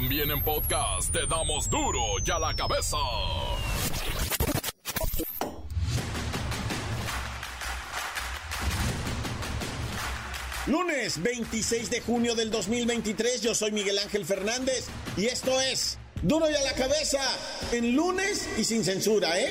También en podcast te damos duro y a la cabeza. Lunes 26 de junio del 2023, yo soy Miguel Ángel Fernández y esto es Duro y a la cabeza en lunes y sin censura, ¿eh?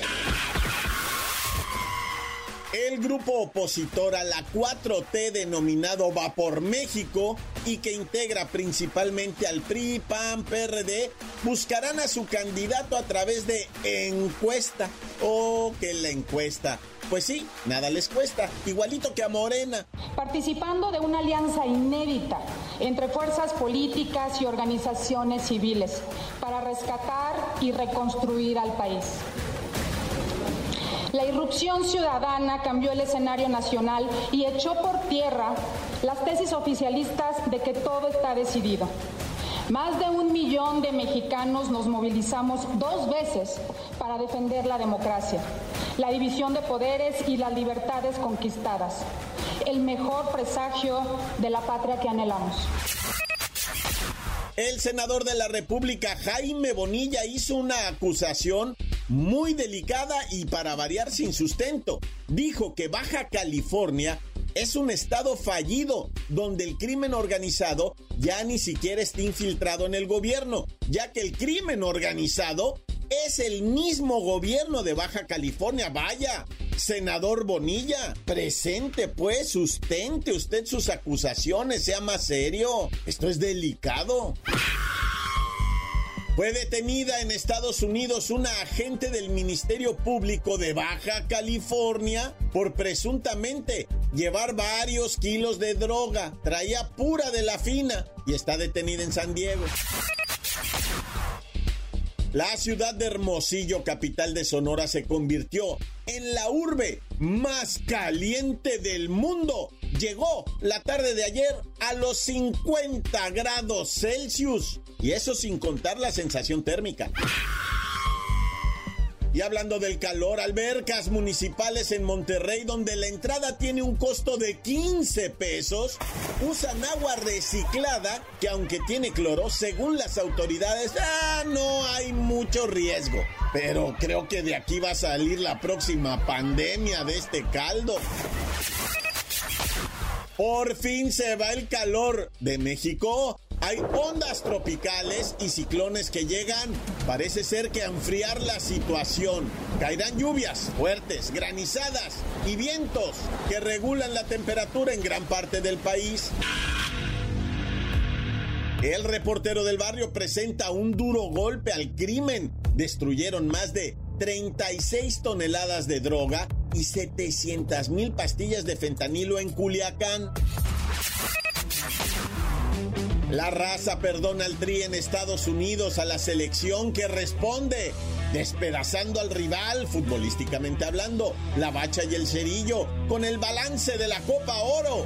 El grupo opositor a la 4T denominado Va por México y que integra principalmente al PRI, PAN, PRD, buscarán a su candidato a través de encuesta. Oh, que la encuesta. Pues sí, nada les cuesta, igualito que a Morena. Participando de una alianza inédita entre fuerzas políticas y organizaciones civiles para rescatar y reconstruir al país. La irrupción ciudadana cambió el escenario nacional y echó por tierra las tesis oficialistas de que todo está decidido. Más de un millón de mexicanos nos movilizamos dos veces para defender la democracia, la división de poderes y las libertades conquistadas, el mejor presagio de la patria que anhelamos. El senador de la República, Jaime Bonilla, hizo una acusación muy delicada y para variar sin sustento. Dijo que Baja California es un estado fallido donde el crimen organizado ya ni siquiera está infiltrado en el gobierno, ya que el crimen organizado es el mismo gobierno de Baja California. Vaya, senador Bonilla, presente pues, sustente usted sus acusaciones, sea más serio. Esto es delicado. Fue detenida en Estados Unidos una agente del Ministerio Público de Baja California por presuntamente llevar varios kilos de droga. Traía pura de la fina y está detenida en San Diego. La ciudad de Hermosillo, capital de Sonora, se convirtió en la urbe más caliente del mundo. Llegó la tarde de ayer a los 50 grados Celsius. Y eso sin contar la sensación térmica. Y hablando del calor, albercas municipales en Monterrey donde la entrada tiene un costo de 15 pesos, usan agua reciclada que aunque tiene cloro, según las autoridades, ah, no hay mucho riesgo. Pero creo que de aquí va a salir la próxima pandemia de este caldo. Por fin se va el calor de México. Hay ondas tropicales y ciclones que llegan. Parece ser que a enfriar la situación. Caerán lluvias fuertes, granizadas y vientos que regulan la temperatura en gran parte del país. El reportero del barrio presenta un duro golpe al crimen. Destruyeron más de 36 toneladas de droga y 700 mil pastillas de fentanilo en Culiacán. La raza perdona al Tri en Estados Unidos a la selección que responde, despedazando al rival, futbolísticamente hablando, la bacha y el cerillo, con el balance de la Copa Oro.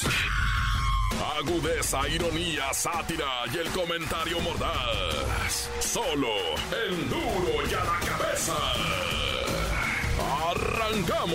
Agudeza, ironía, sátira y el comentario mordaz. Solo el duro y a la cabeza. ¡Arrancamos!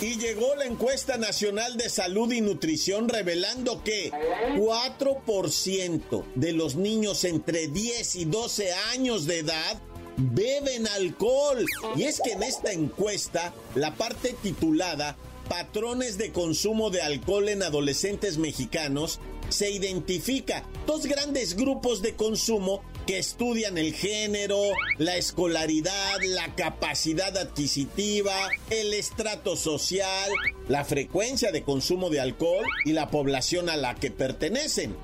Y llegó la encuesta nacional de salud y nutrición revelando que 4% de los niños entre 10 y 12 años de edad beben alcohol. Y es que en esta encuesta, la parte titulada Patrones de consumo de alcohol en adolescentes mexicanos, se identifica dos grandes grupos de consumo que estudian el género, la escolaridad, la capacidad adquisitiva, el estrato social, la frecuencia de consumo de alcohol y la población a la que pertenecen.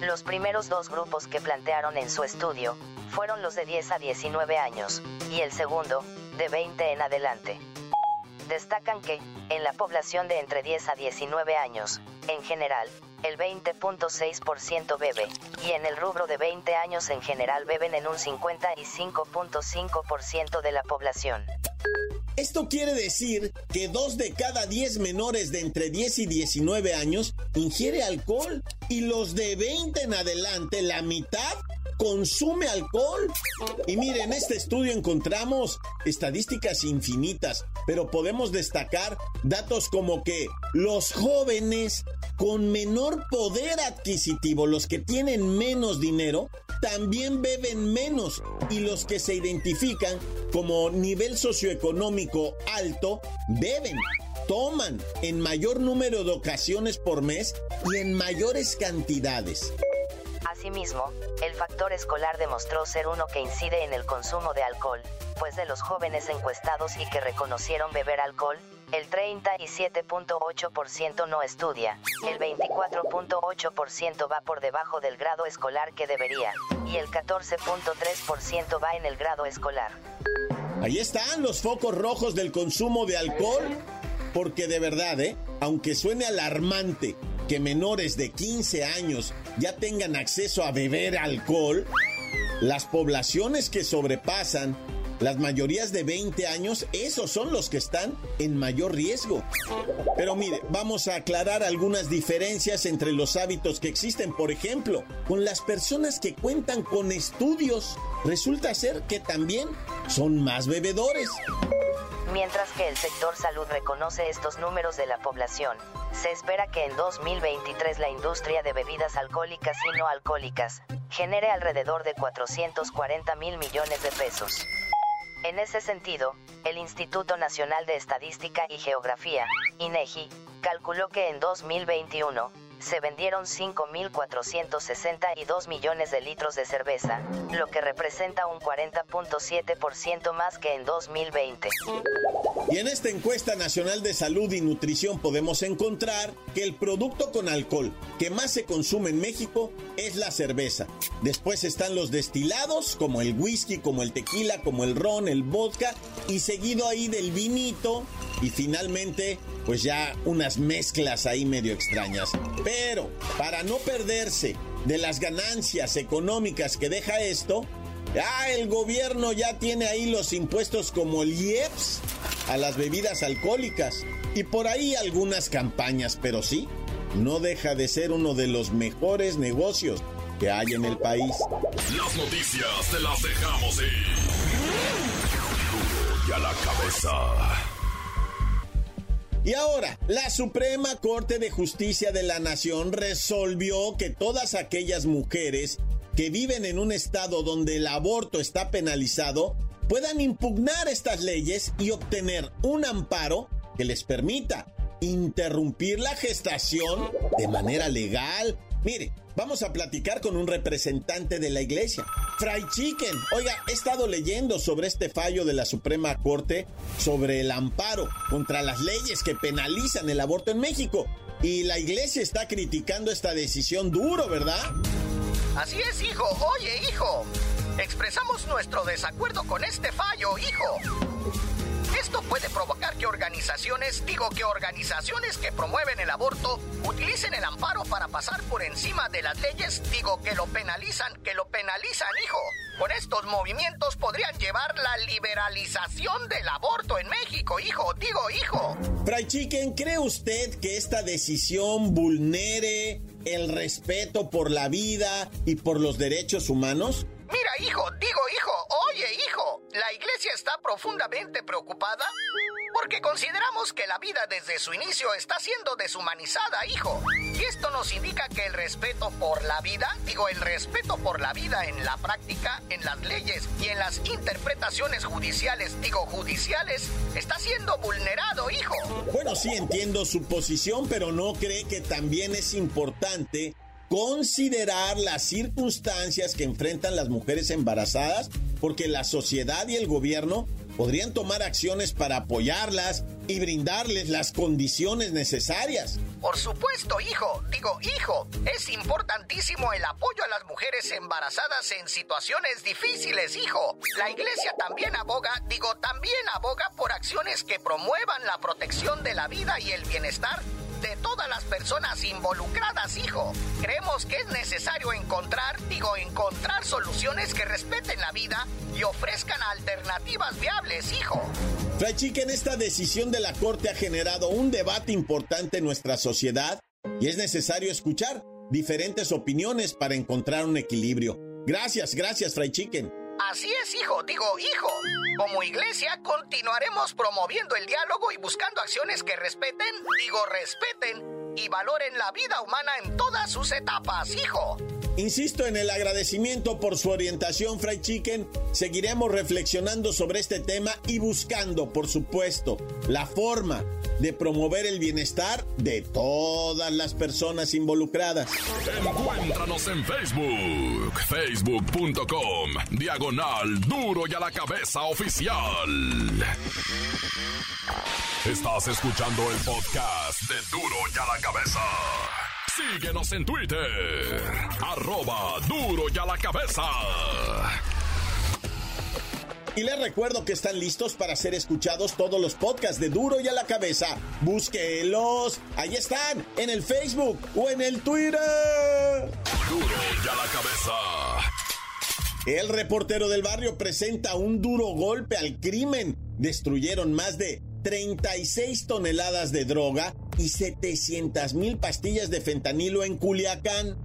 Los primeros dos grupos que plantearon en su estudio fueron los de 10 a 19 años, y el segundo, de 20 en adelante. Destacan que, en la población de entre 10 a 19 años, en general, el 20.6% bebe, y en el rubro de 20 años en general beben en un 55.5% de la población. Esto quiere decir que dos de cada 10 menores de entre 10 y 19 años ingiere alcohol y los de 20 en adelante, la mitad, consume alcohol. Y miren, en este estudio encontramos estadísticas infinitas, pero podemos destacar datos como que los jóvenes con menor poder adquisitivo, los que tienen menos dinero, también beben menos y los que se identifican como nivel socioeconómico alto, beben toman en mayor número de ocasiones por mes y en mayores cantidades. Asimismo, el factor escolar demostró ser uno que incide en el consumo de alcohol, pues de los jóvenes encuestados y que reconocieron beber alcohol, el 37.8% no estudia, el 24.8% va por debajo del grado escolar que debería, y el 14.3% va en el grado escolar. Ahí están los focos rojos del consumo de alcohol, porque de verdad, ¿eh? aunque suene alarmante, que menores de 15 años ya tengan acceso a beber alcohol, las poblaciones que sobrepasan las mayorías de 20 años, esos son los que están en mayor riesgo. Pero mire, vamos a aclarar algunas diferencias entre los hábitos que existen. Por ejemplo, con las personas que cuentan con estudios, resulta ser que también son más bebedores. Mientras que el sector salud reconoce estos números de la población, se espera que en 2023 la industria de bebidas alcohólicas y no alcohólicas genere alrededor de 440 mil millones de pesos. En ese sentido, el Instituto Nacional de Estadística y Geografía, INEGI, calculó que en 2021, se vendieron 5.462 millones de litros de cerveza, lo que representa un 40.7% más que en 2020. Y en esta encuesta nacional de salud y nutrición podemos encontrar que el producto con alcohol que más se consume en México es la cerveza. Después están los destilados, como el whisky, como el tequila, como el ron, el vodka, y seguido ahí del vinito, y finalmente, pues ya unas mezclas ahí medio extrañas. Para no perderse de las ganancias económicas que deja esto, ya el gobierno ya tiene ahí los impuestos como el IEPS a las bebidas alcohólicas y por ahí algunas campañas, pero sí, no deja de ser uno de los mejores negocios que hay en el país. Las noticias te las dejamos ir. Y a la cabeza. Y ahora, la Suprema Corte de Justicia de la Nación resolvió que todas aquellas mujeres que viven en un estado donde el aborto está penalizado puedan impugnar estas leyes y obtener un amparo que les permita interrumpir la gestación de manera legal. Mire, vamos a platicar con un representante de la iglesia, Fray Chicken. Oiga, he estado leyendo sobre este fallo de la Suprema Corte sobre el amparo contra las leyes que penalizan el aborto en México. Y la iglesia está criticando esta decisión duro, ¿verdad? Así es, hijo. Oye, hijo. Expresamos nuestro desacuerdo con este fallo, hijo. Organizaciones, digo que organizaciones que promueven el aborto, utilicen el amparo para pasar por encima de las leyes, digo que lo penalizan, que lo penalizan, hijo. Con estos movimientos podrían llevar la liberalización del aborto en México, hijo, digo, hijo. Fray Chicken, ¿cree usted que esta decisión vulnere el respeto por la vida y por los derechos humanos? Mira, hijo, digo, hijo, oye, hijo, la iglesia está profundamente preocupada porque consideramos que la vida desde su inicio está siendo deshumanizada, hijo. Y esto nos indica que el respeto por la vida, digo, el respeto por la vida en la práctica, en las leyes y en las interpretaciones judiciales, digo, judiciales, está siendo vulnerado, hijo. Bueno, sí entiendo su posición, pero no cree que también es importante considerar las circunstancias que enfrentan las mujeres embarazadas, porque la sociedad y el gobierno podrían tomar acciones para apoyarlas y brindarles las condiciones necesarias. Por supuesto, hijo, digo, hijo, es importantísimo el apoyo a las mujeres embarazadas en situaciones difíciles, hijo. La iglesia también aboga, digo, también aboga por acciones que promuevan la protección de la vida y el bienestar de todas las personas involucradas, hijo. Creemos que es necesario encontrar, digo, encontrar soluciones que respeten la vida y ofrezcan alternativas viables, hijo. Fray Chicken, esta decisión de la Corte ha generado un debate importante en nuestra sociedad y es necesario escuchar diferentes opiniones para encontrar un equilibrio. Gracias, gracias, Fray Chicken. Así es, hijo, digo, hijo. Como iglesia continuaremos promoviendo el diálogo y buscando acciones que respeten, digo, respeten y valoren la vida humana en todas sus etapas, hijo. Insisto en el agradecimiento por su orientación, Fry Chicken. Seguiremos reflexionando sobre este tema y buscando, por supuesto, la forma de promover el bienestar de todas las personas involucradas. Encuéntranos en Facebook, facebook.com, diagonal duro y a la cabeza oficial. Estás escuchando el podcast de duro y a la cabeza. Síguenos en Twitter. Arroba duro y a la cabeza. Y les recuerdo que están listos para ser escuchados todos los podcasts de Duro y a la cabeza. Búsquelos. Ahí están, en el Facebook o en el Twitter. Duro y a la cabeza. El reportero del barrio presenta un duro golpe al crimen. Destruyeron más de 36 toneladas de droga y 700 mil pastillas de fentanilo en Culiacán.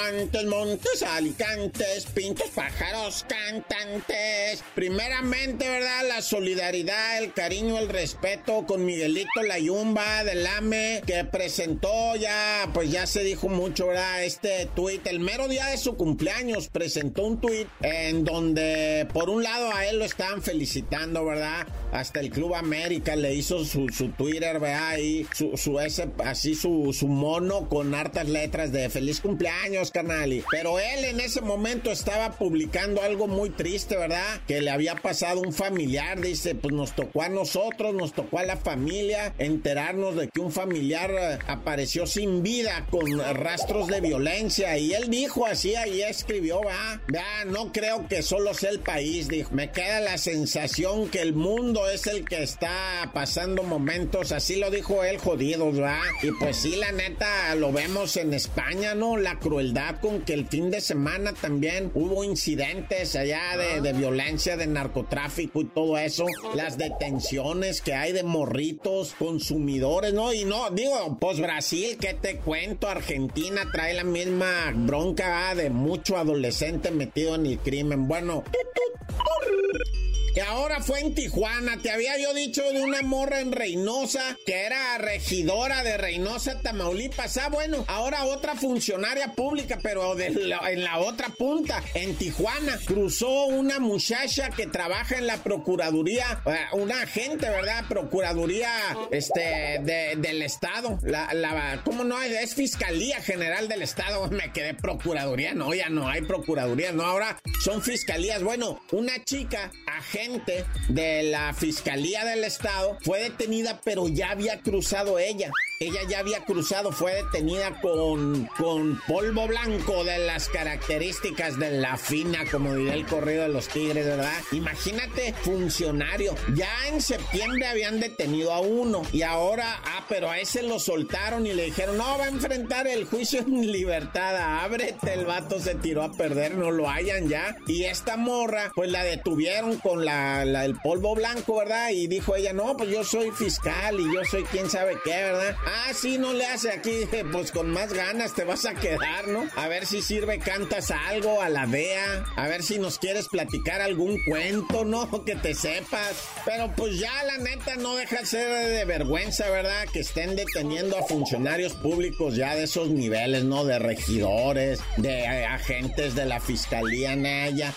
Montes, montes, alicantes, pintos, pájaros, cantantes. Primeramente, ¿verdad? La solidaridad, el cariño, el respeto con Miguelito La Yumba del AME, que presentó ya, pues ya se dijo mucho, ¿verdad? Este tuit, el mero día de su cumpleaños, presentó un tuit en donde, por un lado, a él lo estaban felicitando, ¿verdad? Hasta el Club América le hizo su, su Twitter, ¿verdad? Y su, su ese, así su, su mono con hartas letras de feliz cumpleaños Canali. Pero él en ese momento estaba publicando algo muy triste, ¿verdad? Que le había pasado un familiar. Dice, pues nos tocó a nosotros, nos tocó a la familia enterarnos de que un familiar eh, apareció sin vida con rastros de violencia. Y él dijo así, ahí escribió, va, ya no creo que solo sea el país, dijo. Me queda la sensación que el mundo es el que está pasando momentos, así lo dijo él, jodidos, ¿va? Y pues sí, la neta, lo vemos en España, ¿no? La crueldad con que el fin de semana también hubo incidentes allá de, de, violencia, de narcotráfico y todo eso, las detenciones que hay de morritos, consumidores, ¿no? Y no, digo, pues Brasil, ¿qué te cuento? Argentina trae la misma bronca de mucho adolescente metido en el crimen. Bueno, que ahora fue en Tijuana. Te había yo dicho de una morra en Reynosa que era regidora de Reynosa, Tamaulipas. Ah, bueno, ahora otra funcionaria pública, pero de en la otra punta, en Tijuana, cruzó una muchacha que trabaja en la Procuraduría, eh, una agente, ¿verdad? Procuraduría este, del Estado. La, la, ¿Cómo no? Es Fiscalía General del Estado. Me quedé Procuraduría. No, ya no hay Procuraduría. No, ahora son fiscalías. Bueno, una chica, agente de la Fiscalía del Estado fue detenida, pero ya había cruzado ella. Ella ya había cruzado, fue detenida con, con polvo blanco de las características de la fina, como diría el corrido de los tigres, ¿verdad? Imagínate, funcionario. Ya en septiembre habían detenido a uno y ahora, ah, pero a ese lo soltaron y le dijeron, no, va a enfrentar el juicio en libertad, ábrete, el vato se tiró a perder, no lo hayan ya. Y esta morra, pues la detuvieron con la, el polvo blanco, ¿verdad? Y dijo ella, no, pues yo soy fiscal y yo soy quién sabe qué, ¿verdad? Ah, sí, no le hace aquí, pues con más ganas te vas a quedar, ¿no? A ver si sirve, cantas algo a la DEA, a ver si nos quieres platicar algún cuento, ¿no? Que te sepas. Pero pues ya la neta no deja de ser de vergüenza, ¿verdad? Que estén deteniendo a funcionarios públicos ya de esos niveles, ¿no? De regidores, de eh, agentes de la fiscalía Naya.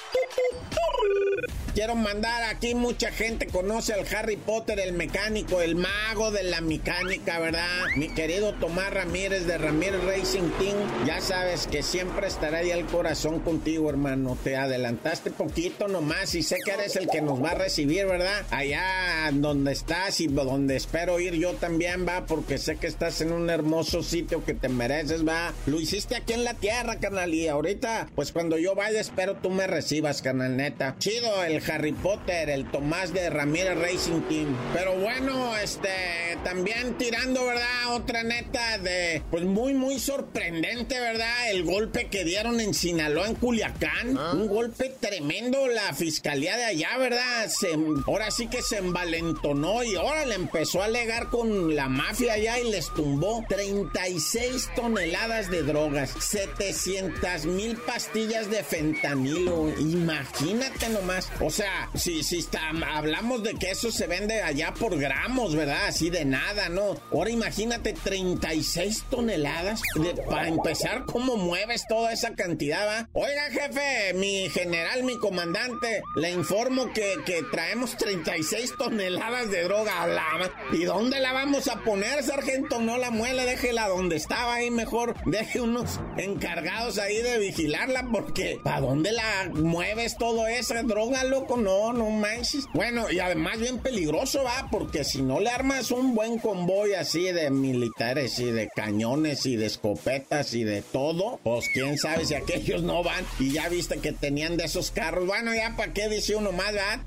Quiero mandar aquí mucha gente conoce al Harry Potter, el mecánico, el mago de la mecánica, ¿verdad? Mi querido Tomás Ramírez de Ramírez Racing Team. Ya sabes que siempre estará ahí el corazón contigo, hermano. Te adelantaste poquito nomás y sé que eres el que nos va a recibir, ¿verdad? Allá donde estás y donde espero ir yo también, va, porque sé que estás en un hermoso sitio que te mereces, va. Lo hiciste aquí en la tierra, canal, y ahorita, pues cuando yo vaya, espero tú me recibas, canal, neta. Chido, el Harry Potter, el Tomás de Ramírez Racing Team. Pero bueno, este, también tirando, ¿verdad? Otra neta de, pues muy, muy sorprendente, ¿verdad? El golpe que dieron en Sinaloa, en Culiacán. Ah. Un golpe tremendo, la fiscalía de allá, ¿verdad? Se, ahora sí que se envalentonó y ahora le empezó a alegar con la mafia allá y les tumbó 36 toneladas de drogas, 700 mil pastillas de fentanilo. Imagínate nomás. O sea, si, si está, hablamos de que eso se vende allá por gramos, ¿verdad? Así de nada, ¿no? Ahora imagínate 36 toneladas. Para empezar, ¿cómo mueves toda esa cantidad, va? Oiga, jefe, mi general, mi comandante, le informo que, que traemos 36 toneladas de droga. ¿Y dónde la vamos a poner, sargento? No la muele, déjela donde estaba ahí mejor. Deje unos encargados ahí de vigilarla porque ¿para dónde la mueves todo esa droga, loco? No, no manches. Bueno, y además bien peligroso, va, porque si no le armas un buen convoy así de militares y de cañones y de escopetas y de todo, pues quién sabe si aquellos no van y ya viste que tenían de esos carros. Bueno, ya para qué dice uno más, ¿verdad?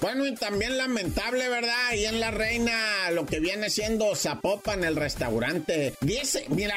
Bueno, y también lamentable, ¿verdad? Y en la reina, lo que viene siendo Zapopan, el restaurante. Dice, mira,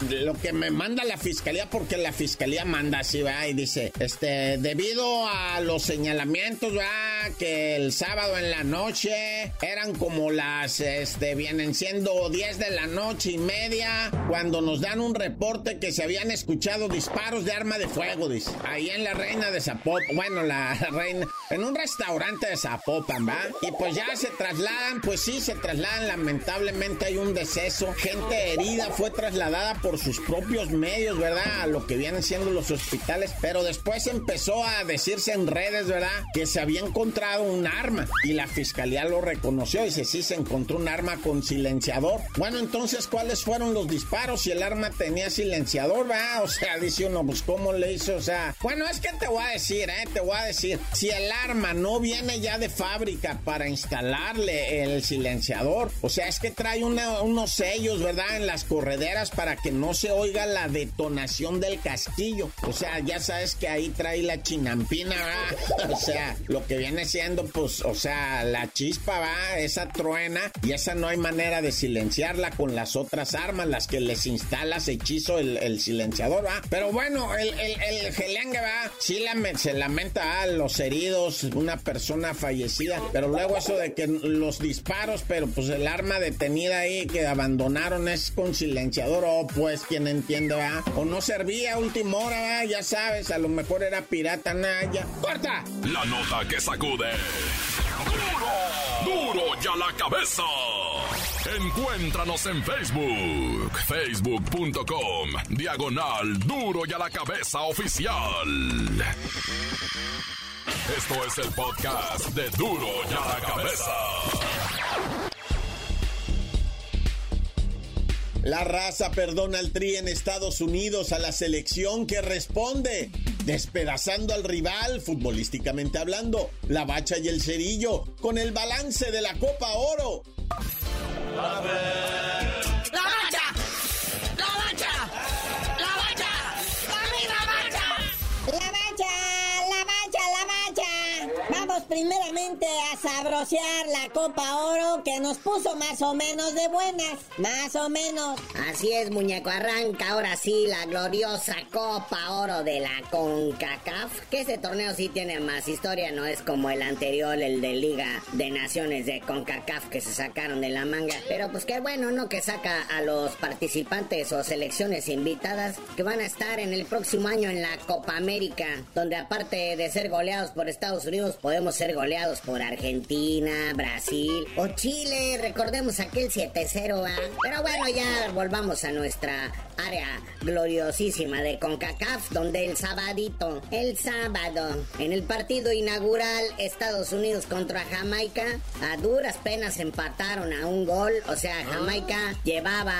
lo que me manda la fiscalía, porque la fiscalía manda así, ¿verdad? Y dice, este, debido a los señalamientos, ¿verdad? Que el sábado en la noche eran como las, este, vienen siendo 10 de la noche y media, cuando nos dan un reporte que se habían escuchado disparos de arma de fuego, dice. Ahí en la reina de Zapopan, bueno, la reina, en un restaurante de Zapopan, ¿va? Y pues ya se trasladan, pues sí, se trasladan, lamentablemente hay un deceso, gente herida fue trasladada por sus propios medios, ¿verdad? A lo que vienen siendo los hospitales, pero después empezó a decirse en redes, ¿verdad? Que se había encontrado un arma y la fiscalía lo reconoció, dice, sí, se encontró un arma con silenciador. Bueno, entonces, ¿cuáles fueron los disparos si el arma tenía silenciador, va? O sea, dice uno, pues, ¿cómo le hizo? O sea, bueno, es que te voy a decir, ¿eh? Te voy a decir, si el arma no viene ya de fábrica para instalarle el silenciador, o sea, es que trae unos sellos, ¿verdad? En las correderas para que no se oiga la detonación del castillo. O sea, ya sabes que ahí trae la chinampina, ¿verdad? O sea, lo que viene siendo, pues, o sea, la chispa, va, esa truena y esa no hay manera de silenciarla con las otras armas, las que les instalas hechizo el, silenciador, va. Pero bueno, el, el, el va, sí la, se lamenta a los heridos, una persona fallecida, pero luego eso de que los disparos, pero pues el arma detenida ahí que abandonaron es con silenciador, o pues quien entiende, va, o no servía a última hora, va, ya sabes, a lo mejor era pirata Naya. ¡Corta! La nota que sacude. ¡Duro! ¡Duro ya la cabeza! Encuéntranos en Facebook, facebook.com, diagonal duro y a la cabeza oficial. Esto es el podcast de duro y a la cabeza. La raza perdona al Tri en Estados Unidos a la selección que responde, despedazando al rival futbolísticamente hablando, la bacha y el cerillo, con el balance de la Copa Oro. primera a sabrosear la Copa Oro que nos puso más o menos de buenas, más o menos. Así es, muñeco, arranca ahora sí la gloriosa Copa Oro de la CONCACAF, que ese torneo sí tiene más historia, no es como el anterior, el de Liga de Naciones de CONCACAF que se sacaron de la manga, pero pues qué bueno, ¿no? Que saca a los participantes o selecciones invitadas que van a estar en el próximo año en la Copa América, donde aparte de ser goleados por Estados Unidos, podemos ser goleados por Argentina, Brasil o Chile. Recordemos aquel 7-0, Pero bueno, ya volvamos a nuestra área gloriosísima de CONCACAF, donde el sabadito, el sábado, en el partido inaugural Estados Unidos contra Jamaica, a duras penas empataron a un gol. O sea, Jamaica llevaba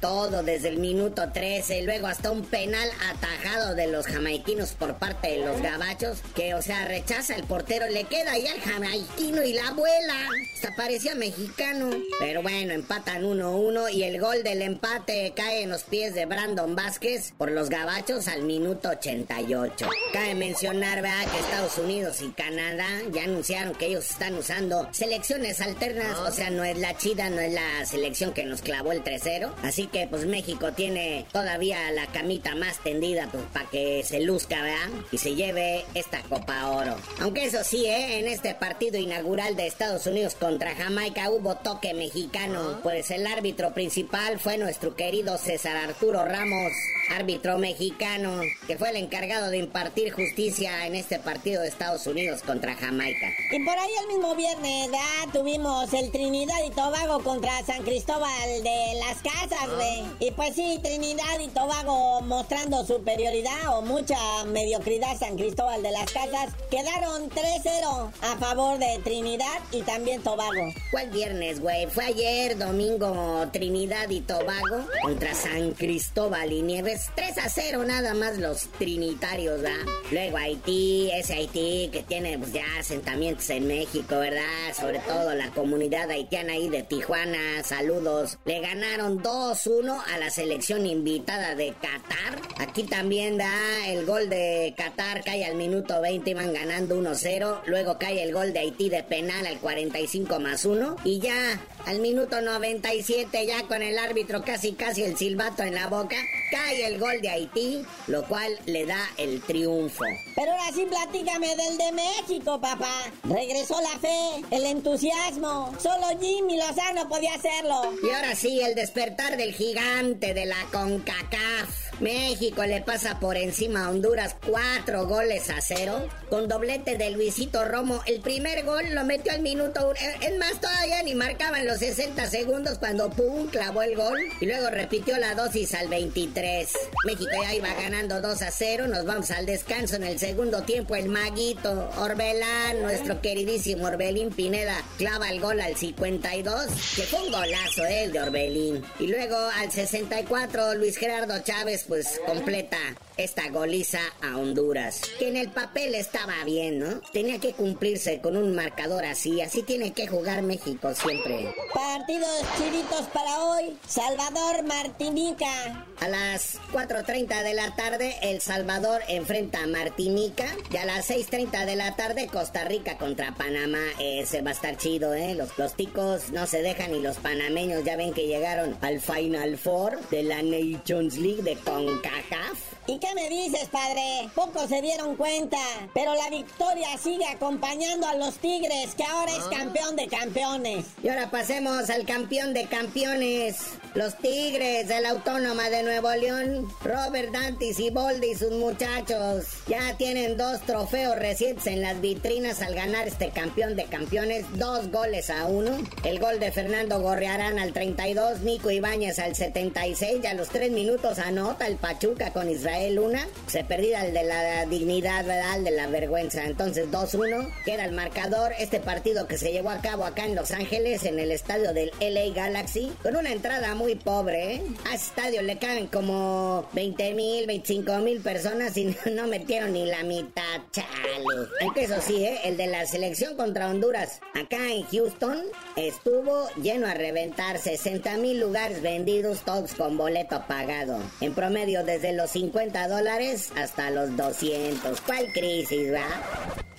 todo desde el minuto 13, luego hasta un penal atajado de los jamaiquinos por parte de los gabachos, que, o sea, rechaza el portero, le queda ahí al jamaiquino y la abuela. Hasta parecía mexicano. Pero bueno, empatan 1-1 y el gol del empate cae en los pies de Brandon Vázquez por los gabachos al minuto 88. Cabe mencionar, ¿verdad? Que Estados Unidos y Canadá ya anunciaron que ellos están usando selecciones alternas, o sea, no es la chida, no es la selección que nos clavó el 3-0. Así que pues México tiene todavía la camita más tendida pues, para que se luzca, ¿verdad? Y se lleve esta Copa Oro. Aunque eso sí, ¿eh? En este partido inaugural de Estados Unidos contra Jamaica hubo toque mexicano, pues el árbitro principal fue nuestro querido César Arturo Ramos, árbitro mexicano, que fue el encargado de impartir justicia en este partido de Estados Unidos contra Jamaica. Y por ahí el mismo viernes, ya tuvimos el Trinidad y Tobago contra San Cristóbal de las Casas, güey. Y pues sí, Trinidad y Tobago mostrando superioridad o mucha mediocridad San Cristóbal de las Casas. Quedaron 3-0 a favor de Trinidad y también Tobago. ¿Cuál viernes, güey? Fue ayer, domingo, Trinidad y Tobago contra San Cristóbal y Nieves. 3 a 0 nada más los trinitarios, ¿verdad? Luego Haití, ese Haití que tiene pues, ya asentamientos en México, ¿verdad? Sobre todo la comunidad haitiana ahí de Tijuana. Saludos. Le ganaron 2-1 a la selección invitada de Qatar. Aquí también da el gol de Qatar, cae al minuto 20, iban ganando 1-0. Luego cae el gol de Haití de penal al 45 más 1. Y ya al minuto 97, ya con el árbitro casi casi el silbato en la boca, cae el gol de Haití, lo cual le da el triunfo. Pero ahora sí platícame del de México, papá. Regresó la fe, el entusiasmo. Solo Jimmy Lozano podía hacerlo. Y ahora sí, el despertar del gigante de la CONCACAF. México le pasa por encima a Honduras cuatro goles a cero. Con doblete de Luisito Romo. El primer gol lo metió al minuto uno. Es más, todavía ni marcaban los 60 segundos cuando pum, clavó el gol. Y luego repitió la dosis al 23. México ya iba ganando 2 a 0. Nos vamos al descanso en el segundo tiempo. El maguito Orbelán, nuestro queridísimo Orbelín Pineda, clava el gol al 52. Que fue un golazo, eh, de Orbelín. Y luego al 64, Luis Gerardo Chávez pues completa esta goliza a Honduras. Que en el papel estaba bien, ¿no? Tenía que cumplirse con un marcador así. Así tiene que jugar México siempre. Partidos chiditos para hoy. Salvador Martinica. A las 4.30 de la tarde, El Salvador enfrenta a Martinica. Y a las 6.30 de la tarde, Costa Rica contra Panamá. Ese va a estar chido, ¿eh? Los, los ticos no se dejan y los panameños ya ven que llegaron al Final Four de la Nations League de CONCACAF. ¿Y qué me dices, padre? Pocos se dieron cuenta, pero la victoria sigue acompañando a los Tigres, que ahora es campeón de campeones. Y ahora pasemos al campeón de campeones. Los Tigres de la Autónoma de Nuevo León, Robert Dantis y Boldi y sus muchachos, ya tienen dos trofeos recientes en las vitrinas al ganar este campeón de campeones, dos goles a uno. El gol de Fernando Gorrearán al 32, Nico Ibáñez al 76, y a los tres minutos anota el Pachuca con Israel Luna. Se perdía el de la dignidad, ¿verdad? De la vergüenza. Entonces 2-1, queda el marcador. Este partido que se llevó a cabo acá en Los Ángeles, en el estadio del LA Galaxy, con una entrada muy pobre, ¿eh? A ese estadio le caben como 20 mil, 25 mil personas y no metieron ni la mitad, chale. Aunque eso sí, ¿eh? El de la selección contra Honduras, acá en Houston, estuvo lleno a reventar 60 mil lugares vendidos, todos con boleto pagado. En promedio desde los 50 dólares hasta los 200. ¿Cuál crisis, va?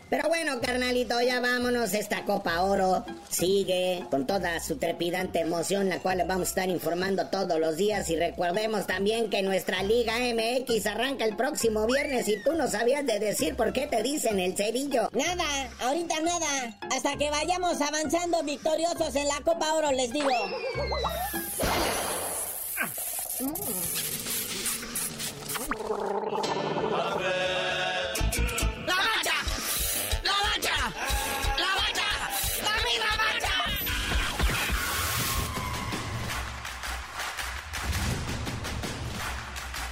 Pero bueno, carnalito, ya vámonos. Esta Copa Oro sigue con toda su trepidante emoción, la cual vamos a estar informando todos los días. Y recordemos también que nuestra Liga MX arranca el próximo viernes y tú no sabías de decir por qué te dicen el cerillo. Nada, ahorita nada. Hasta que vayamos avanzando victoriosos en la Copa Oro, les digo.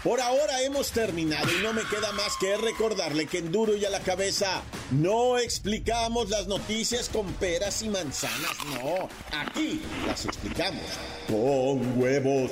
Por ahora hemos terminado y no me queda más que recordarle que en duro y a la cabeza no explicamos las noticias con peras y manzanas, no. Aquí las explicamos con huevos.